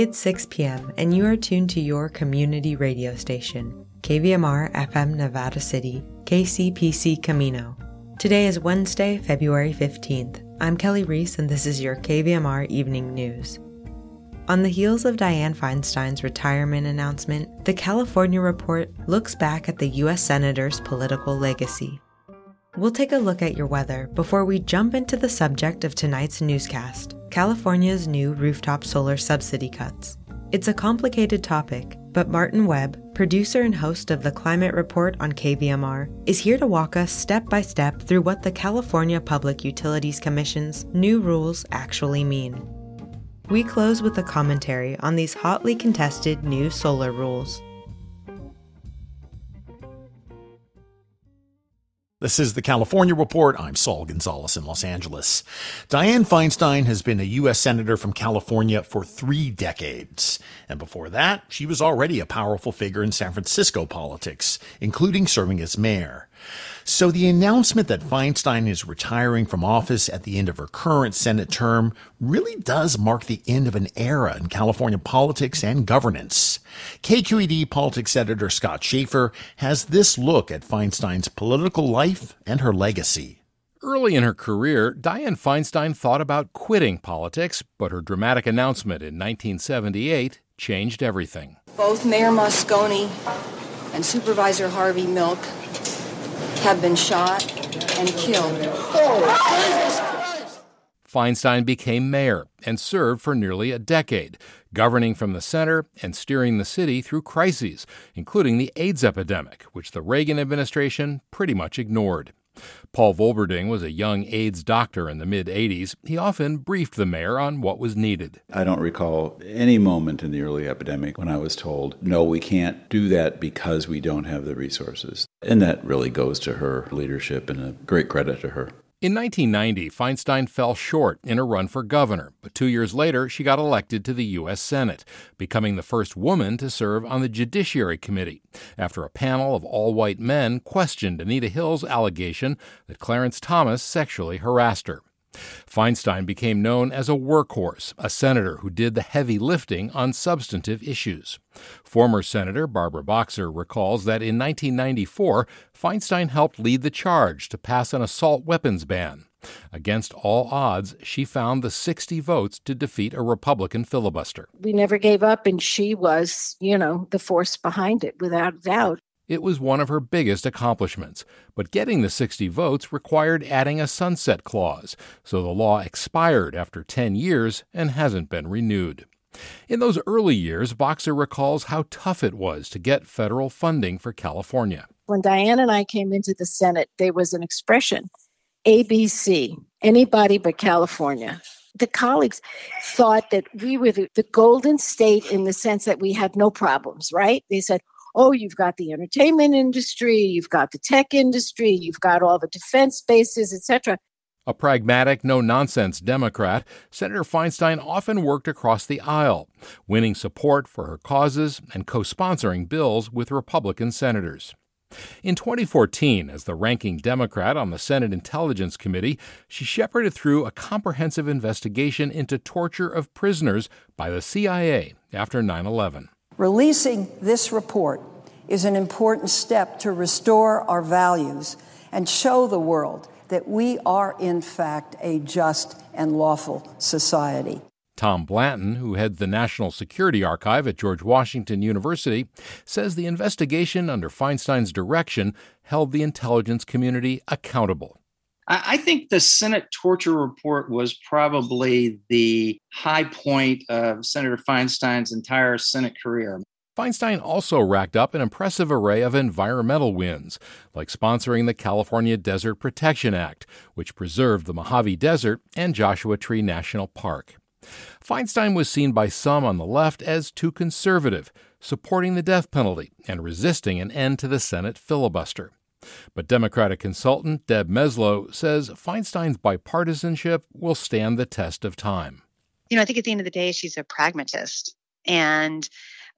It's 6 p.m., and you are tuned to your community radio station, KVMR FM Nevada City, KCPC Camino. Today is Wednesday, February 15th. I'm Kelly Reese, and this is your KVMR Evening News. On the heels of Dianne Feinstein's retirement announcement, the California Report looks back at the U.S. Senator's political legacy. We'll take a look at your weather before we jump into the subject of tonight's newscast California's new rooftop solar subsidy cuts. It's a complicated topic, but Martin Webb, producer and host of the Climate Report on KVMR, is here to walk us step by step through what the California Public Utilities Commission's new rules actually mean. We close with a commentary on these hotly contested new solar rules. This is the California Report. I'm Saul Gonzalez in Los Angeles. Dianne Feinstein has been a U.S. Senator from California for three decades. And before that, she was already a powerful figure in San Francisco politics, including serving as mayor. So the announcement that Feinstein is retiring from office at the end of her current Senate term really does mark the end of an era in California politics and governance. KQED politics editor Scott Shafer has this look at Feinstein's political life and her legacy. Early in her career, Dianne Feinstein thought about quitting politics, but her dramatic announcement in 1978 changed everything. Both Mayor Moscone and Supervisor Harvey Milk have been shot and killed. Feinstein became mayor and served for nearly a decade, governing from the center and steering the city through crises, including the AIDS epidemic, which the Reagan administration pretty much ignored. Paul Volberding was a young AIDS doctor in the mid 80s. He often briefed the mayor on what was needed. I don't recall any moment in the early epidemic when I was told, no, we can't do that because we don't have the resources. And that really goes to her leadership and a great credit to her. In 1990, Feinstein fell short in a run for governor, but two years later, she got elected to the U.S. Senate, becoming the first woman to serve on the Judiciary Committee, after a panel of all white men questioned Anita Hill's allegation that Clarence Thomas sexually harassed her. Feinstein became known as a workhorse, a senator who did the heavy lifting on substantive issues. Former Senator Barbara Boxer recalls that in 1994, Feinstein helped lead the charge to pass an assault weapons ban. Against all odds, she found the 60 votes to defeat a Republican filibuster. We never gave up, and she was, you know, the force behind it, without doubt. It was one of her biggest accomplishments, but getting the 60 votes required adding a sunset clause, so the law expired after 10 years and hasn't been renewed. In those early years, Boxer recalls how tough it was to get federal funding for California. When Dianne and I came into the Senate, there was an expression ABC, anybody but California. The colleagues thought that we were the, the golden state in the sense that we had no problems, right? They said, oh, you've got the entertainment industry, you've got the tech industry, you've got all the defense bases, etc. A pragmatic, no nonsense Democrat, Senator Feinstein often worked across the aisle, winning support for her causes and co sponsoring bills with Republican senators. In 2014, as the ranking Democrat on the Senate Intelligence Committee, she shepherded through a comprehensive investigation into torture of prisoners by the CIA after 9 11. Releasing this report is an important step to restore our values and show the world that we are, in fact, a just and lawful society. Tom Blanton, who heads the National Security Archive at George Washington University, says the investigation under Feinstein's direction held the intelligence community accountable. I think the Senate torture report was probably the high point of Senator Feinstein's entire Senate career. Feinstein also racked up an impressive array of environmental wins, like sponsoring the California Desert Protection Act, which preserved the Mojave Desert and Joshua Tree National Park. Feinstein was seen by some on the left as too conservative, supporting the death penalty and resisting an end to the Senate filibuster. But Democratic consultant Deb Mesloh says Feinstein's bipartisanship will stand the test of time. You know, I think at the end of the day, she's a pragmatist. And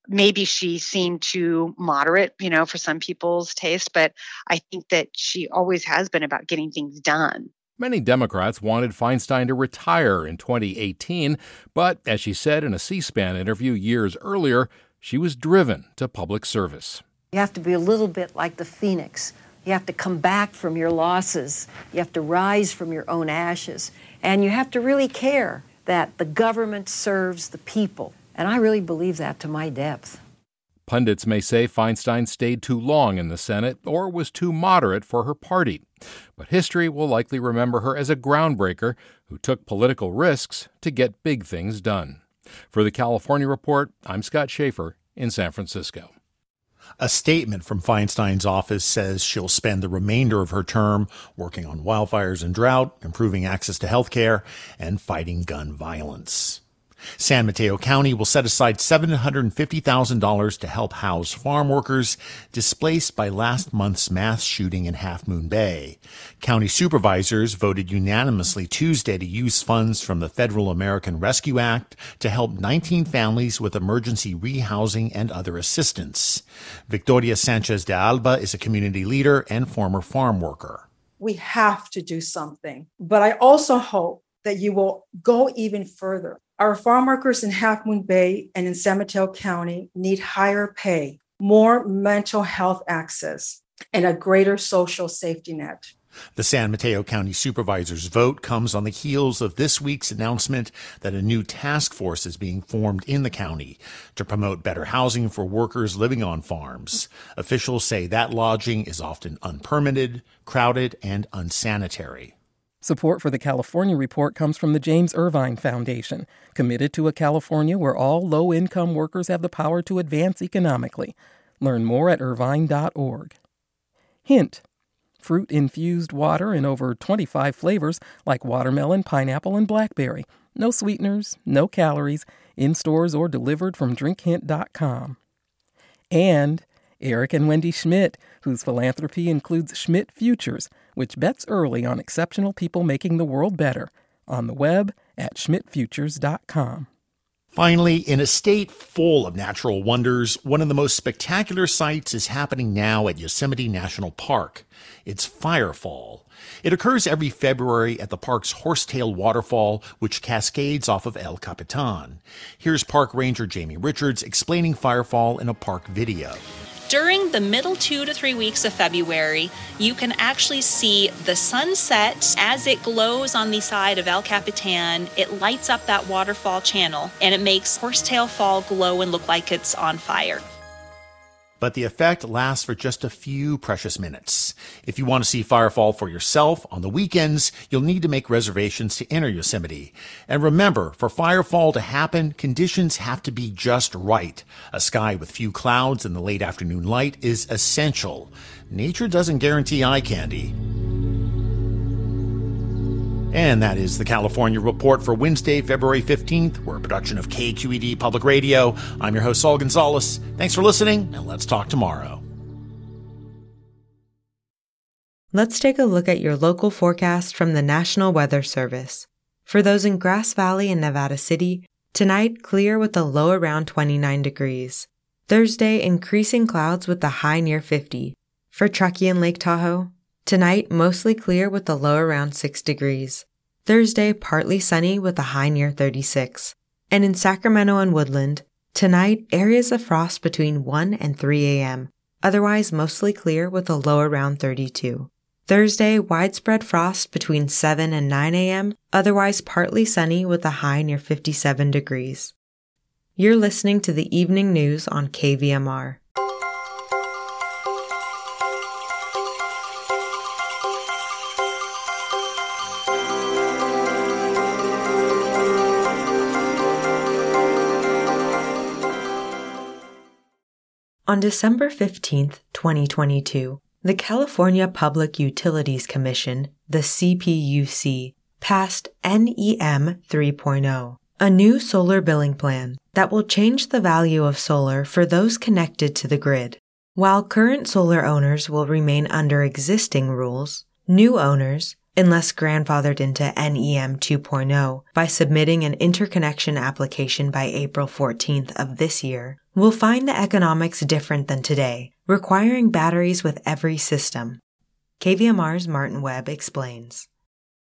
maybe she seemed too moderate, you know, for some people's taste, but I think that she always has been about getting things done. Many Democrats wanted Feinstein to retire in 2018, but as she said in a C SPAN interview years earlier, she was driven to public service. You have to be a little bit like the phoenix. You have to come back from your losses. You have to rise from your own ashes. And you have to really care that the government serves the people. And I really believe that to my depth. Pundits may say Feinstein stayed too long in the Senate or was too moderate for her party. But history will likely remember her as a groundbreaker who took political risks to get big things done. For the California Report, I'm Scott Shafer in San Francisco. A statement from Feinstein's office says she'll spend the remainder of her term working on wildfires and drought, improving access to health care, and fighting gun violence. San Mateo County will set aside $750,000 to help house farm workers displaced by last month's mass shooting in Half Moon Bay. County supervisors voted unanimously Tuesday to use funds from the Federal American Rescue Act to help 19 families with emergency rehousing and other assistance. Victoria Sanchez de Alba is a community leader and former farm worker. We have to do something, but I also hope that you will go even further our farm workers in Half Moon Bay and in San Mateo County need higher pay, more mental health access, and a greater social safety net. The San Mateo County Supervisor's vote comes on the heels of this week's announcement that a new task force is being formed in the county to promote better housing for workers living on farms. Officials say that lodging is often unpermitted, crowded, and unsanitary. Support for the California Report comes from the James Irvine Foundation, committed to a California where all low income workers have the power to advance economically. Learn more at irvine.org. Hint fruit infused water in over 25 flavors like watermelon, pineapple, and blackberry. No sweeteners, no calories, in stores or delivered from drinkhint.com. And Eric and Wendy Schmidt, whose philanthropy includes Schmidt Futures which bets early on exceptional people making the world better, on the web at schmidtfutures.com. Finally, in a state full of natural wonders, one of the most spectacular sights is happening now at Yosemite National Park. It's Firefall. It occurs every February at the park's Horsetail Waterfall, which cascades off of El Capitan. Here's Park Ranger Jamie Richards explaining Firefall in a park video. During the middle two to three weeks of February, you can actually see the sunset as it glows on the side of El Capitan. It lights up that waterfall channel and it makes Horsetail Fall glow and look like it's on fire but the effect lasts for just a few precious minutes. If you want to see Firefall for yourself on the weekends, you'll need to make reservations to enter Yosemite. And remember, for Firefall to happen, conditions have to be just right. A sky with few clouds and the late afternoon light is essential. Nature doesn't guarantee eye candy. And that is the California Report for Wednesday, February 15th. We're a production of KQED Public Radio. I'm your host, Saul Gonzalez. Thanks for listening, and let's talk tomorrow. Let's take a look at your local forecast from the National Weather Service. For those in Grass Valley and Nevada City, tonight clear with a low around 29 degrees. Thursday, increasing clouds with a high near 50. For Truckee and Lake Tahoe, Tonight, mostly clear with a low around 6 degrees. Thursday, partly sunny with a high near 36. And in Sacramento and Woodland, tonight, areas of frost between 1 and 3 a.m. Otherwise, mostly clear with a low around 32. Thursday, widespread frost between 7 and 9 a.m., otherwise partly sunny with a high near 57 degrees. You're listening to the evening news on KVMR. On December 15, 2022, the California Public Utilities Commission, the CPUC, passed NEM 3.0, a new solar billing plan that will change the value of solar for those connected to the grid. While current solar owners will remain under existing rules, new owners, unless grandfathered into NEM 2.0 by submitting an interconnection application by April 14th of this year, will find the economics different than today, requiring batteries with every system. KVMR's Martin Webb explains.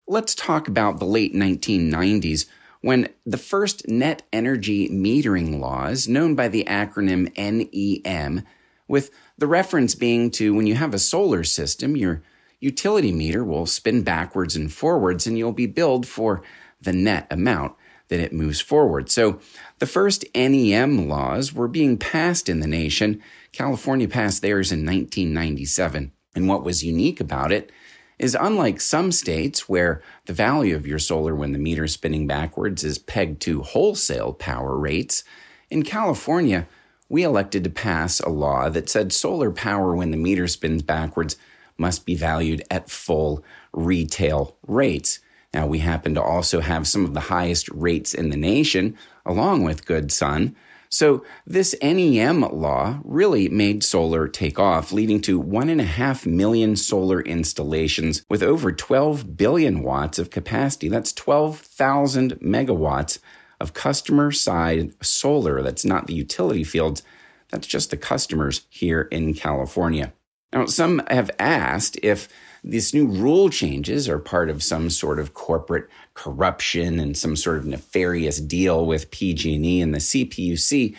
let's talk about the late 1990s when the first net energy metering laws, known by the acronym NEM, with the reference being to when you have a solar system, your utility meter will spin backwards and forwards and you'll be billed for the net amount that it moves forward. So the first NEM laws were being passed in the nation. California passed theirs in 1997. And what was unique about it is unlike some states where the value of your solar when the meter is spinning backwards is pegged to wholesale power rates, in California, we elected to pass a law that said solar power when the meter spins backwards must be valued at full retail rates. Now, we happen to also have some of the highest rates in the nation, along with Good Sun. So, this NEM law really made solar take off, leading to 1.5 million solar installations with over 12 billion watts of capacity. That's 12,000 megawatts of customer side solar. That's not the utility fields, that's just the customers here in California. Now, some have asked if these new rule changes are part of some sort of corporate corruption and some sort of nefarious deal with PG&E and the CPUC,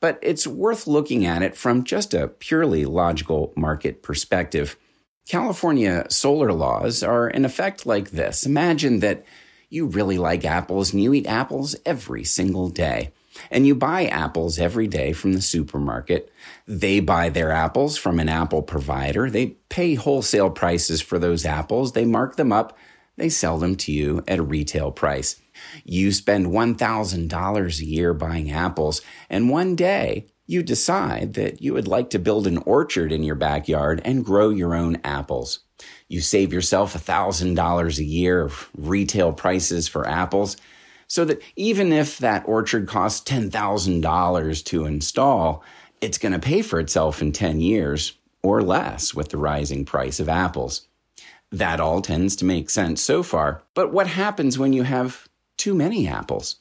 but it's worth looking at it from just a purely logical market perspective. California solar laws are in effect like this. Imagine that you really like apples and you eat apples every single day and you buy apples every day from the supermarket. They buy their apples from an apple provider. They pay wholesale prices for those apples. They mark them up. They sell them to you at a retail price. You spend $1,000 a year buying apples, and one day you decide that you would like to build an orchard in your backyard and grow your own apples. You save yourself $1,000 a year of retail prices for apples so that even if that orchard costs $10,000 to install, it's going to pay for itself in 10 years or less with the rising price of apples. That all tends to make sense so far. But what happens when you have too many apples?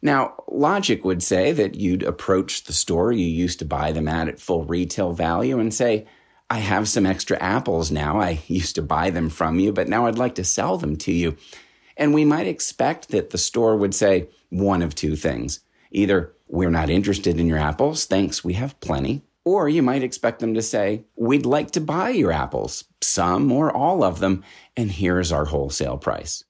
Now, logic would say that you'd approach the store you used to buy them at at full retail value and say, I have some extra apples now. I used to buy them from you, but now I'd like to sell them to you. And we might expect that the store would say one of two things. Either, we're not interested in your apples, thanks, we have plenty. Or you might expect them to say, we'd like to buy your apples, some or all of them, and here's our wholesale price.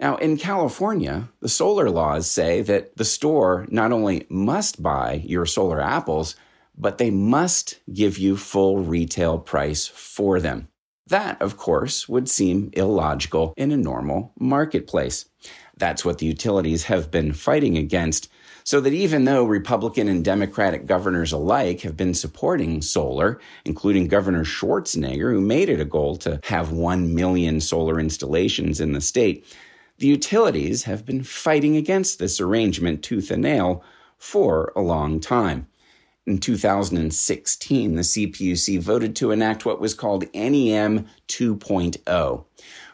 Now, in California, the solar laws say that the store not only must buy your solar apples, but they must give you full retail price for them. That, of course, would seem illogical in a normal marketplace. That's what the utilities have been fighting against. So that even though Republican and Democratic governors alike have been supporting solar, including Governor Schwarzenegger, who made it a goal to have 1 million solar installations in the state, the utilities have been fighting against this arrangement tooth and nail for a long time. In 2016, the CPUC voted to enact what was called NEM 2.0,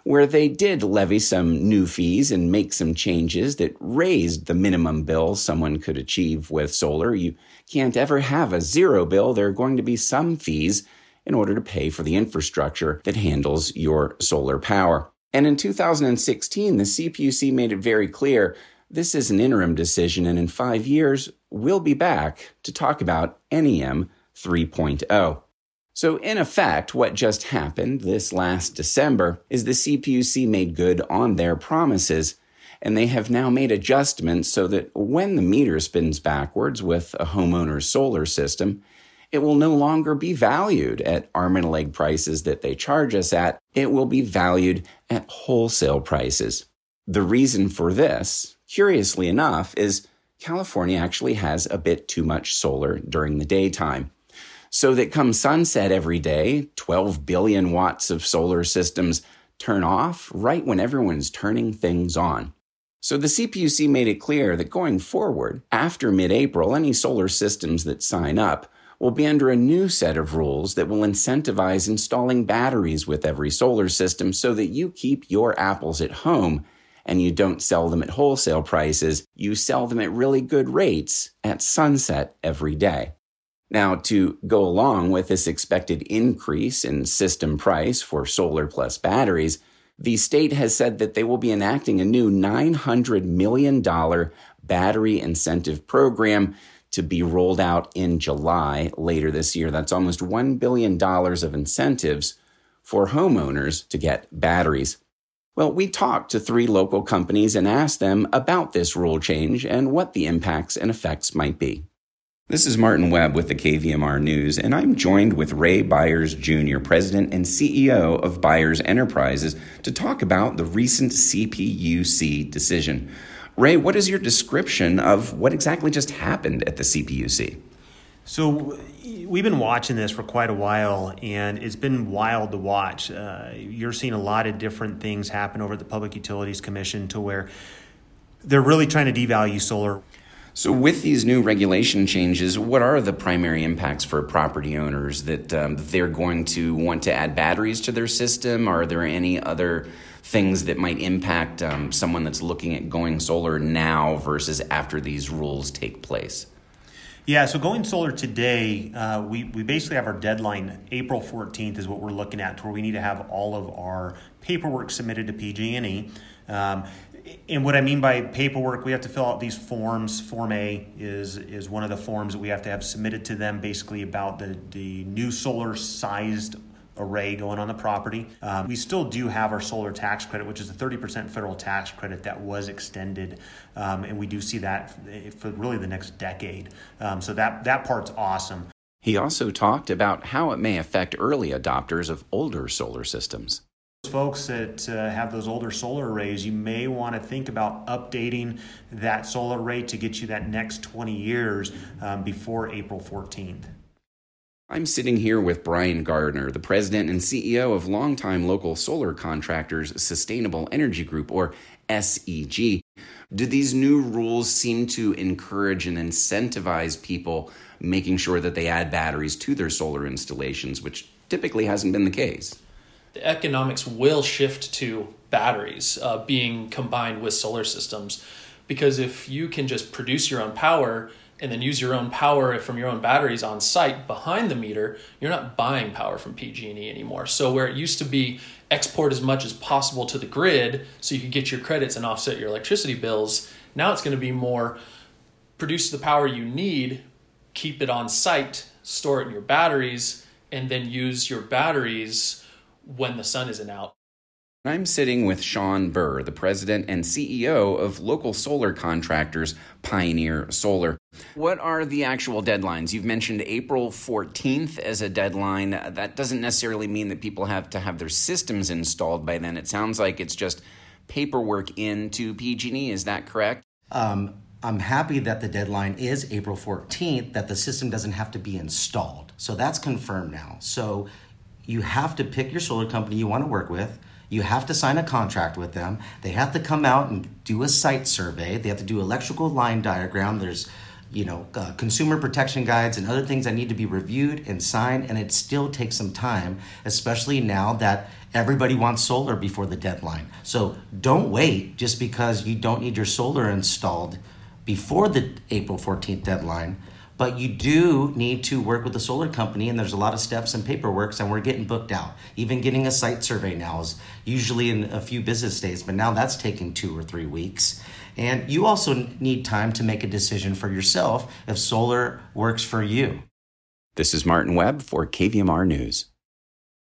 where they did levy some new fees and make some changes that raised the minimum bill someone could achieve with solar. You can't ever have a zero bill. There are going to be some fees in order to pay for the infrastructure that handles your solar power. And in 2016, the CPUC made it very clear this is an interim decision, and in five years, we'll be back to talk about NEM 3.0. So, in effect, what just happened this last December is the CPUC made good on their promises, and they have now made adjustments so that when the meter spins backwards with a homeowner's solar system, it will no longer be valued at arm and leg prices that they charge us at. It will be valued at wholesale prices. The reason for this curiously enough, is California actually has a bit too much solar during the daytime. So that come sunset every day, 12 billion watts of solar systems turn off right when everyone's turning things on. So the CPUC made it clear that going forward, after mid April, any solar systems that sign up will be under a new set of rules that will incentivize installing batteries with every solar system so that you keep your apples at home and you don't sell them at wholesale prices, you sell them at really good rates at sunset every day. Now, to go along with this expected increase in system price for solar plus batteries, The state has said that they will be enacting a new $900 million battery incentive program to be rolled out in July later this year. That's almost $1 billion of incentives for homeowners to get batteries. Well, we talked to three local companies and asked them about this rule change and what the impacts and effects might be. This is Martin Webb with the KVMR News, and I'm joined with Ray Byers Jr., President and CEO of Byers Enterprises, to talk about the recent CPUC decision. Ray, what is your description of what exactly just happened at the CPUC? So, we've been watching this for quite a while, and it's been wild to watch. Uh, you're seeing a lot of different things happen over at the Public Utilities Commission to where they're really trying to devalue solar. So, with these new regulation changes, what are the primary impacts for property owners that um, they're going to want to add batteries to their system? Are there any other things that might impact um, someone that's looking at going solar now versus after these rules take place? Yeah, so going solar today, uh, we, we basically have our deadline April 14th is what we're looking at, where we need to have all of our paperwork submitted to PG&E. Um, and what I mean by paperwork, we have to fill out these forms. Form A is is one of the forms that we have to have submitted to them, basically about the the new solar sized array going on the property. Um, we still do have our solar tax credit, which is a 30% federal tax credit that was extended, um, and we do see that for really the next decade. Um, so that that part's awesome. He also talked about how it may affect early adopters of older solar systems. Folks that uh, have those older solar arrays, you may want to think about updating that solar array to get you that next 20 years um, before April 14th. I'm sitting here with Brian Gardner, the president and CEO of longtime local solar contractors Sustainable Energy Group, or SEG. Do these new rules seem to encourage and incentivize people making sure that they add batteries to their solar installations, which typically hasn't been the case? The economics will shift to batteries uh, being combined with solar systems because if you can just produce your own power, and then use your own power from your own batteries on site behind the meter, you're not buying power from PG&E anymore. So where it used to be export as much as possible to the grid so you could get your credits and offset your electricity bills, now it's going to be more produce the power you need, keep it on site, store it in your batteries, and then use your batteries when the sun isn't out. I'm sitting with Sean Burr, the president and CEO of local solar contractors Pioneer Solar. What are the actual deadlines? You've mentioned April 14th as a deadline. That doesn't necessarily mean that people have to have their systems installed by then. It sounds like it's just paperwork into PG&E. Is that correct? Um, I'm happy that the deadline is April 14th, that the system doesn't have to be installed. So that's confirmed now. So you have to pick your solar company you want to work with you have to sign a contract with them. They have to come out and do a site survey. They have to do electrical line diagram. There's you know, uh, consumer protection guides and other things that need to be reviewed and signed, and it still takes some time, especially now that everybody wants solar before the deadline. So don't wait just because you don't need your solar installed before the April 14th deadline but you do need to work with the solar company and there's a lot of steps and paperwork and we're getting booked out. Even getting a site survey now is usually in a few business days but now that's taking two or three weeks. And you also need time to make a decision for yourself if solar works for you. This is martin webb for kvmr news.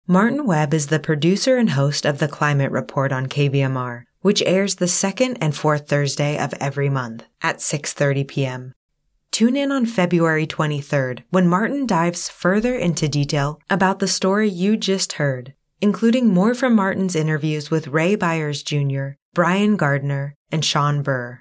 Martin webb is the producer and host of the climate report on kvmr which airs the second and fourth thursday of every month at 6.30 p.m Tune in on February 23rd when Martin dives further into detail about the story you just heard, including more from Martin's interviews with Ray Byers Jr., Brian Gardner, and Sean Burr.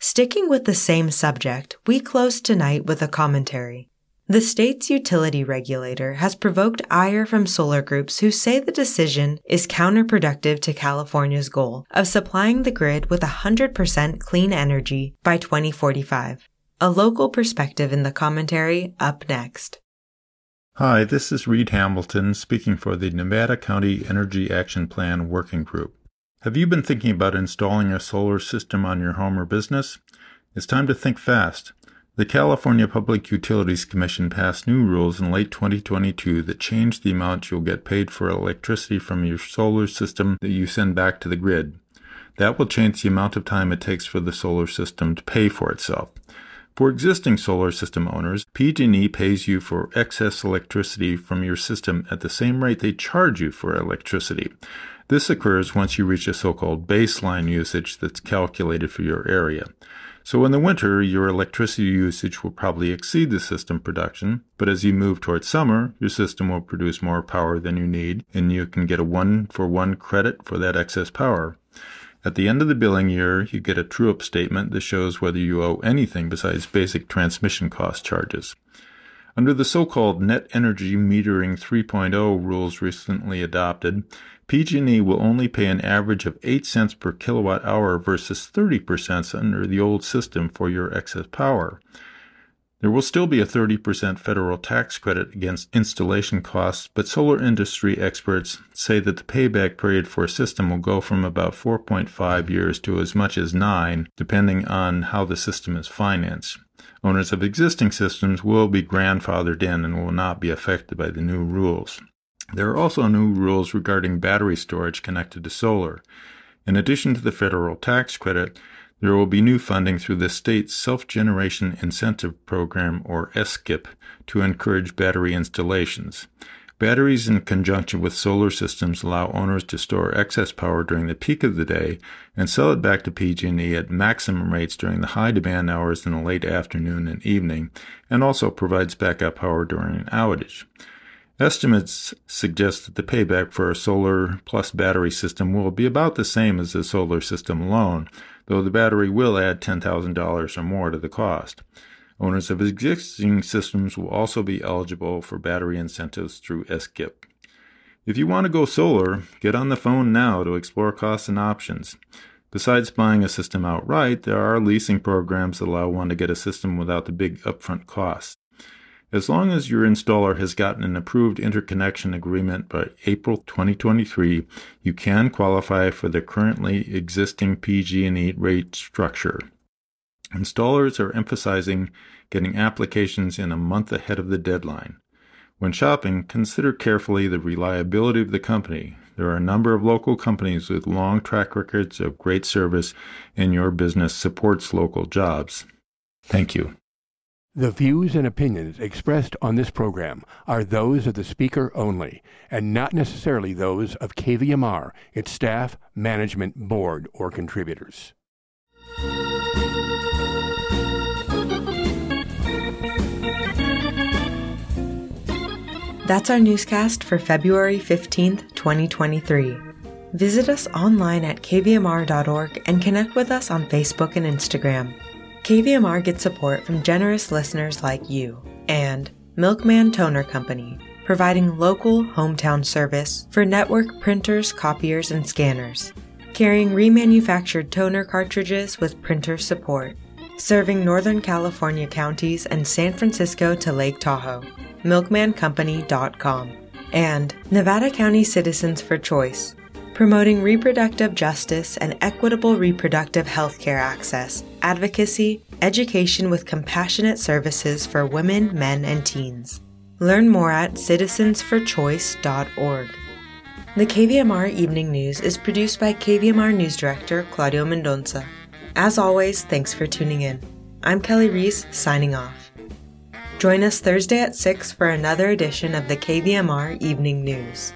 Sticking with the same subject, we close tonight with a commentary. The state's utility regulator has provoked ire from solar groups who say the decision is counterproductive to California's goal of supplying the grid with 100% clean energy by 2045. A local perspective in the commentary up next. Hi, this is Reed Hamilton speaking for the Nevada County Energy Action Plan Working Group. Have you been thinking about installing a solar system on your home or business? It's time to think fast. The California Public Utilities Commission passed new rules in late 2022 that changed the amount you'll get paid for electricity from your solar system that you send back to the grid. That will change the amount of time it takes for the solar system to pay for itself. For existing solar system owners, PG&E pays you for excess electricity from your system at the same rate they charge you for electricity. This occurs once you reach a so-called baseline usage that's calculated for your area. So in the winter, your electricity usage will probably exceed the system production, but as you move towards summer, your system will produce more power than you need, and you can get a one for one credit for that excess power. At the end of the billing year, you get a true up statement that shows whether you owe anything besides basic transmission cost charges. Under the so-called Net Energy Metering 3.0 rules recently adopted, PG&E will only pay an average of 8 cents per kilowatt hour versus 30 cents under the old system for your excess power. There will still be a 30% federal tax credit against installation costs, but solar industry experts say that the payback period for a system will go from about 4.5 years to as much as 9, depending on how the system is financed. Owners of existing systems will be grandfathered in and will not be affected by the new rules. There are also new rules regarding battery storage connected to solar. In addition to the federal tax credit, there will be new funding through the state's Self Generation Incentive Program, or SGIP, to encourage battery installations. Batteries in conjunction with solar systems allow owners to store excess power during the peak of the day and sell it back to PG&E at maximum rates during the high demand hours in the late afternoon and evening, and also provides backup power during an outage. Estimates suggest that the payback for a solar plus battery system will be about the same as a solar system alone, though the battery will add $10,000 or more to the cost. Owners of existing systems will also be eligible for battery incentives through SGIP. If you want to go solar, get on the phone now to explore costs and options. Besides buying a system outright, there are leasing programs that allow one to get a system without the big upfront costs. As long as your installer has gotten an approved interconnection agreement by April 2023, you can qualify for the currently existing PG&E rate structure. Installers are emphasizing getting applications in a month ahead of the deadline. When shopping, consider carefully the reliability of the company. There are a number of local companies with long track records of great service, and your business supports local jobs. Thank you. The views and opinions expressed on this program are those of the speaker only, and not necessarily those of KVMR, its staff, management, board, or contributors. That's our newscast for February 15th, 2023. Visit us online at kvmr.org and connect with us on Facebook and Instagram. KVMR gets support from generous listeners like you and Milkman Toner Company, providing local hometown service for network printers, copiers, and scanners, carrying remanufactured toner cartridges with printer support, serving Northern California counties and San Francisco to Lake Tahoe. MilkmanCompany.com and Nevada County Citizens for Choice, promoting reproductive justice and equitable reproductive health care access, advocacy, education with compassionate services for women, men, and teens. Learn more at citizensforchoice.org. The KVMR Evening News is produced by KVMR News Director Claudio Mendonça. As always, thanks for tuning in. I'm Kelly Reese, signing off. Join us Thursday at 6 for another edition of the KVMR Evening News.